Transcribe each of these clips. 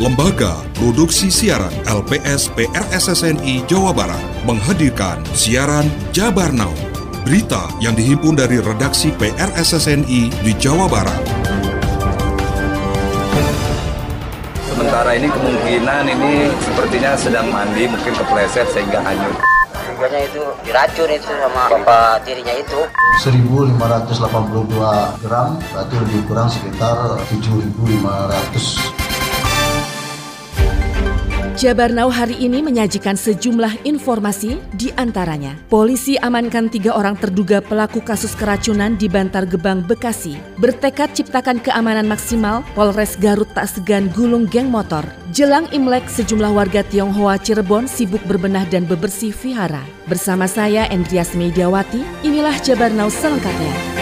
Lembaga Produksi Siaran LPS PRSSNI Jawa Barat menghadirkan siaran Jabar Now. Berita yang dihimpun dari redaksi PRSSNI di Jawa Barat. Sementara ini kemungkinan ini sepertinya sedang mandi, mungkin kepleset sehingga hanyut. Tujuannya itu diracun itu sama bapak tirinya itu. 1582 gram, berarti lebih kurang sekitar 7500 Jabar Now hari ini menyajikan sejumlah informasi di antaranya. Polisi amankan tiga orang terduga pelaku kasus keracunan di Bantar Gebang, Bekasi. Bertekad ciptakan keamanan maksimal, Polres Garut tak segan gulung geng motor. Jelang Imlek, sejumlah warga Tionghoa Cirebon sibuk berbenah dan bebersih vihara. Bersama saya, Endrias Mediawati, inilah Jabar Now selengkapnya.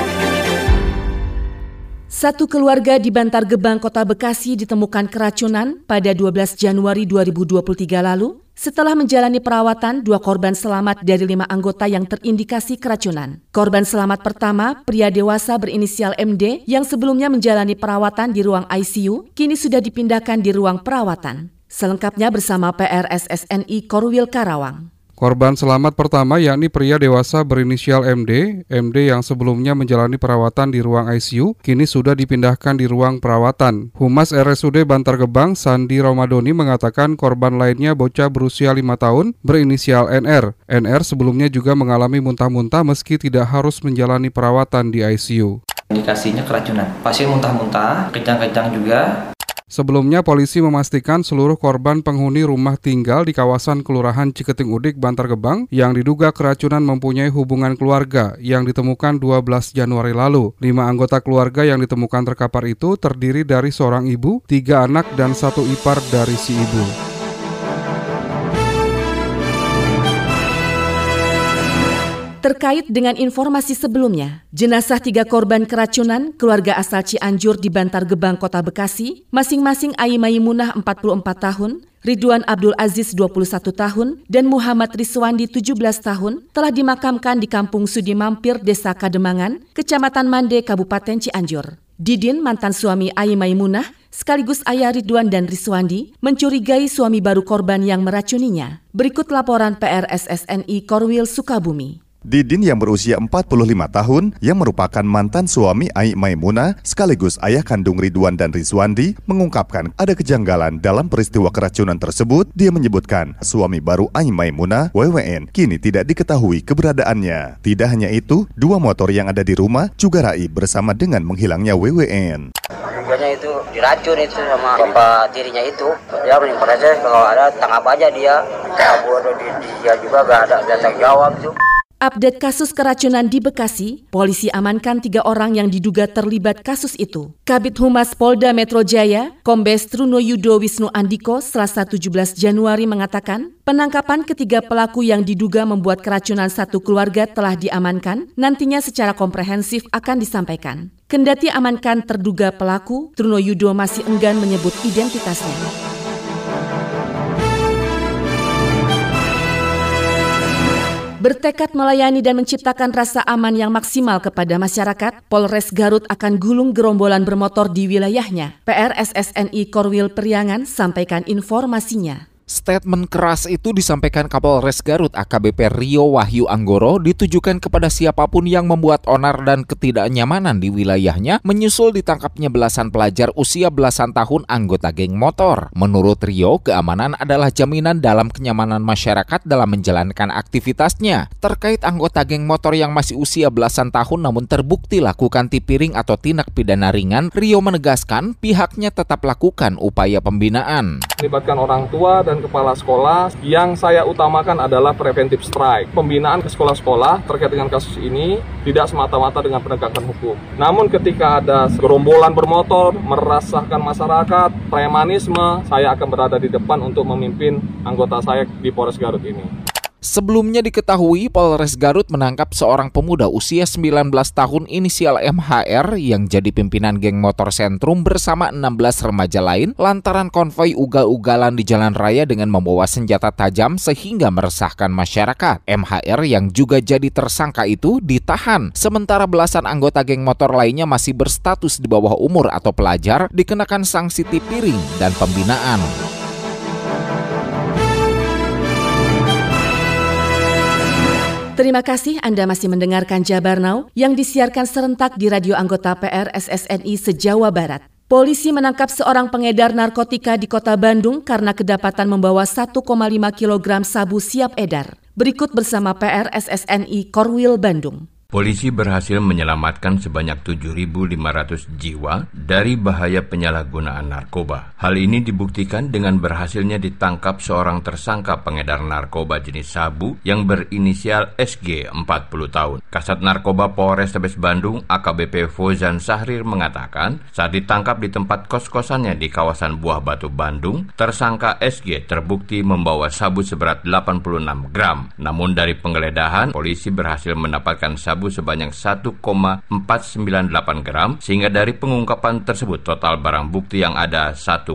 Satu keluarga di Bantar Gebang, Kota Bekasi ditemukan keracunan pada 12 Januari 2023 lalu. Setelah menjalani perawatan, dua korban selamat dari lima anggota yang terindikasi keracunan. Korban selamat pertama, pria dewasa berinisial MD yang sebelumnya menjalani perawatan di ruang ICU, kini sudah dipindahkan di ruang perawatan. Selengkapnya bersama PRSSNI Korwil Karawang. Korban selamat pertama yakni pria dewasa berinisial MD. MD yang sebelumnya menjalani perawatan di ruang ICU, kini sudah dipindahkan di ruang perawatan. Humas RSUD Bantar Gebang, Sandi Romadoni mengatakan korban lainnya bocah berusia 5 tahun berinisial NR. NR sebelumnya juga mengalami muntah-muntah meski tidak harus menjalani perawatan di ICU. Indikasinya keracunan. Pasien muntah-muntah, kejang-kejang juga, Sebelumnya, polisi memastikan seluruh korban penghuni rumah tinggal di kawasan Kelurahan Ciketing Udik, Bantar Gebang yang diduga keracunan mempunyai hubungan keluarga yang ditemukan 12 Januari lalu. Lima anggota keluarga yang ditemukan terkapar itu terdiri dari seorang ibu, tiga anak, dan satu ipar dari si ibu. Terkait dengan informasi sebelumnya, jenazah tiga korban keracunan keluarga asal Cianjur di Bantar Gebang, Kota Bekasi, masing-masing Ai Maimunah 44 tahun, Ridwan Abdul Aziz 21 tahun, dan Muhammad Riswandi 17 tahun telah dimakamkan di Kampung Sudi Mampir, Desa Kademangan, Kecamatan Mande, Kabupaten Cianjur. Didin, mantan suami Ai Maimunah, sekaligus ayah Ridwan dan Riswandi, mencurigai suami baru korban yang meracuninya. Berikut laporan PRSSNI Korwil Sukabumi. Didin yang berusia 45 tahun yang merupakan mantan suami Ai Maimuna sekaligus ayah kandung Ridwan dan Rizwandi mengungkapkan ada kejanggalan dalam peristiwa keracunan tersebut. Dia menyebutkan suami baru Ai Maimuna, WWN, kini tidak diketahui keberadaannya. Tidak hanya itu, dua motor yang ada di rumah juga raib bersama dengan menghilangnya WWN. Tujuannya itu diracun itu sama bapak tirinya itu. Dia menimpa saya kalau ada tangkap aja dia. Kabur di dia juga gak ada datang jawab tuh. Update kasus keracunan di Bekasi, polisi amankan tiga orang yang diduga terlibat kasus itu. Kabit Humas Polda Metro Jaya, Kombes Truno Yudo Wisnu Andiko, Selasa 17 Januari mengatakan, penangkapan ketiga pelaku yang diduga membuat keracunan satu keluarga telah diamankan, nantinya secara komprehensif akan disampaikan. Kendati amankan terduga pelaku, Truno Yudo masih enggan menyebut identitasnya. Bertekad melayani dan menciptakan rasa aman yang maksimal kepada masyarakat, Polres Garut akan gulung gerombolan bermotor di wilayahnya. PRSSNI Korwil Periangan sampaikan informasinya. Statement keras itu disampaikan Kapolres Garut AKBP Rio Wahyu Anggoro ditujukan kepada siapa pun yang membuat onar dan ketidaknyamanan di wilayahnya menyusul ditangkapnya belasan pelajar usia belasan tahun anggota geng motor. Menurut Rio, keamanan adalah jaminan dalam kenyamanan masyarakat dalam menjalankan aktivitasnya. Terkait anggota geng motor yang masih usia belasan tahun namun terbukti lakukan tipiring atau tindak pidana ringan, Rio menegaskan pihaknya tetap lakukan upaya pembinaan. Melibatkan orang tua dan kepala sekolah yang saya utamakan adalah preventive strike. Pembinaan ke sekolah-sekolah terkait dengan kasus ini tidak semata-mata dengan penegakan hukum. Namun ketika ada gerombolan bermotor merasahkan masyarakat, premanisme, saya akan berada di depan untuk memimpin anggota saya di Polres Garut ini. Sebelumnya diketahui Polres Garut menangkap seorang pemuda usia 19 tahun inisial MHR yang jadi pimpinan geng motor sentrum bersama 16 remaja lain lantaran konvoi ugal-ugalan di jalan raya dengan membawa senjata tajam sehingga meresahkan masyarakat. MHR yang juga jadi tersangka itu ditahan, sementara belasan anggota geng motor lainnya masih berstatus di bawah umur atau pelajar dikenakan sanksi tipiring dan pembinaan. Terima kasih Anda masih mendengarkan Jabar Now yang disiarkan serentak di radio anggota PR SSNI se-Jawa Barat. Polisi menangkap seorang pengedar narkotika di kota Bandung karena kedapatan membawa 1,5 kg sabu siap edar. Berikut bersama PR SSNI Korwil Bandung. Polisi berhasil menyelamatkan sebanyak 7.500 jiwa dari bahaya penyalahgunaan narkoba. Hal ini dibuktikan dengan berhasilnya ditangkap seorang tersangka pengedar narkoba jenis sabu yang berinisial SG 40 tahun. Kasat Narkoba Polrestabes Bandung AKBP Fozan Sahrir mengatakan saat ditangkap di tempat kos-kosannya di kawasan Buah Batu Bandung, tersangka SG terbukti membawa sabu seberat 86 gram. Namun dari penggeledahan, polisi berhasil mendapatkan sabu sabu sebanyak 1,498 gram, sehingga dari pengungkapan tersebut total barang bukti yang ada 1,5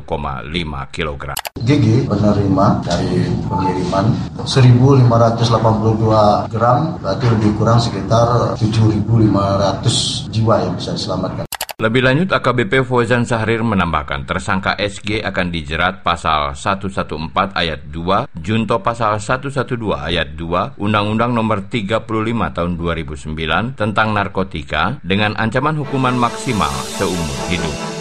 kilogram. GG penerima dari pengiriman 1.582 gram, berarti lebih kurang sekitar 7.500 jiwa yang bisa diselamatkan. Lebih lanjut, AKBP Fauzan Sahrir menambahkan tersangka SG akan dijerat pasal 114 ayat 2, Junto pasal 112 ayat 2, Undang-Undang nomor 35 tahun 2009 tentang narkotika dengan ancaman hukuman maksimal seumur hidup.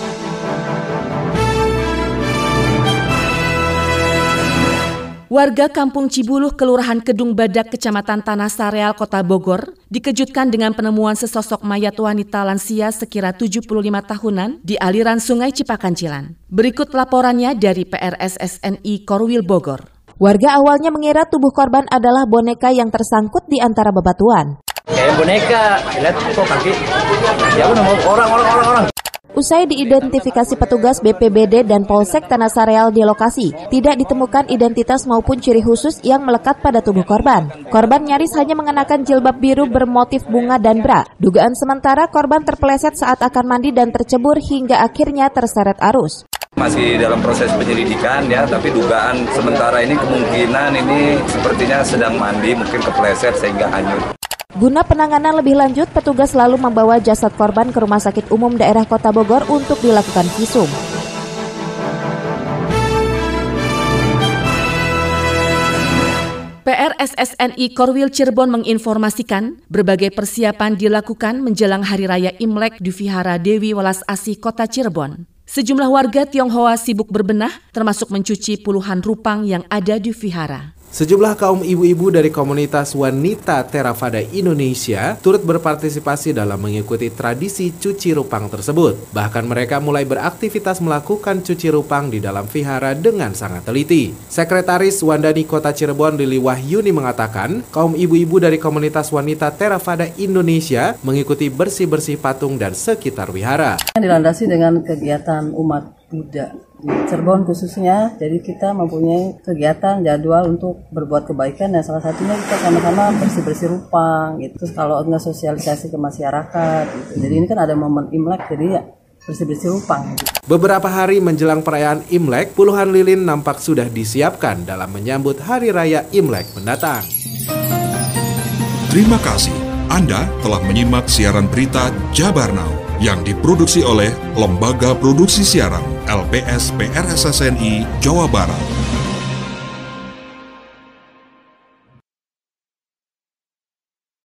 Warga Kampung Cibuluh, Kelurahan Kedung Badak, Kecamatan Tanah Sareal, Kota Bogor, dikejutkan dengan penemuan sesosok mayat wanita lansia sekira 75 tahunan di aliran Sungai Cipakancilan. Berikut laporannya dari PRSSNI Korwil Bogor. Warga awalnya mengira tubuh korban adalah boneka yang tersangkut di antara bebatuan. Kayak boneka, lihat kok kaki. Ya orang orang orang orang. Usai diidentifikasi petugas BPBD dan Polsek Tanah Sareal di lokasi, tidak ditemukan identitas maupun ciri khusus yang melekat pada tubuh korban. Korban nyaris hanya mengenakan jilbab biru bermotif bunga dan bra. Dugaan sementara korban terpeleset saat akan mandi dan tercebur hingga akhirnya terseret arus. Masih dalam proses penyelidikan ya, tapi dugaan sementara ini kemungkinan ini sepertinya sedang mandi, mungkin kepleset sehingga hanyut. Guna penanganan lebih lanjut, petugas lalu membawa jasad korban ke Rumah Sakit Umum Daerah Kota Bogor untuk dilakukan visum. PRSSNI Korwil Cirebon menginformasikan berbagai persiapan dilakukan menjelang Hari Raya Imlek di Vihara Dewi Welas Asih Kota Cirebon. Sejumlah warga Tionghoa sibuk berbenah termasuk mencuci puluhan rupang yang ada di vihara. Sejumlah kaum ibu-ibu dari komunitas wanita Theravada Indonesia turut berpartisipasi dalam mengikuti tradisi cuci rupang tersebut. Bahkan mereka mulai beraktivitas melakukan cuci rupang di dalam vihara dengan sangat teliti. Sekretaris Wandani Kota Cirebon Lili Wahyuni mengatakan, kaum ibu-ibu dari komunitas wanita Theravada Indonesia mengikuti bersih-bersih patung dan sekitar wihara. Dilandasi dengan kegiatan umat Buddha di Cirebon khususnya. Jadi kita mempunyai kegiatan jadwal untuk berbuat kebaikan dan salah satunya kita sama-sama bersih-bersih rupang gitu. Terus kalau enggak sosialisasi ke masyarakat gitu. Jadi ini kan ada momen Imlek jadi ya bersih-bersih rupang. Gitu. Beberapa hari menjelang perayaan Imlek, puluhan lilin nampak sudah disiapkan dalam menyambut Hari Raya Imlek mendatang. Terima kasih. Anda telah menyimak siaran berita Jabar Now yang diproduksi oleh Lembaga Produksi Siaran LPS PRSSNI Jawa Barat.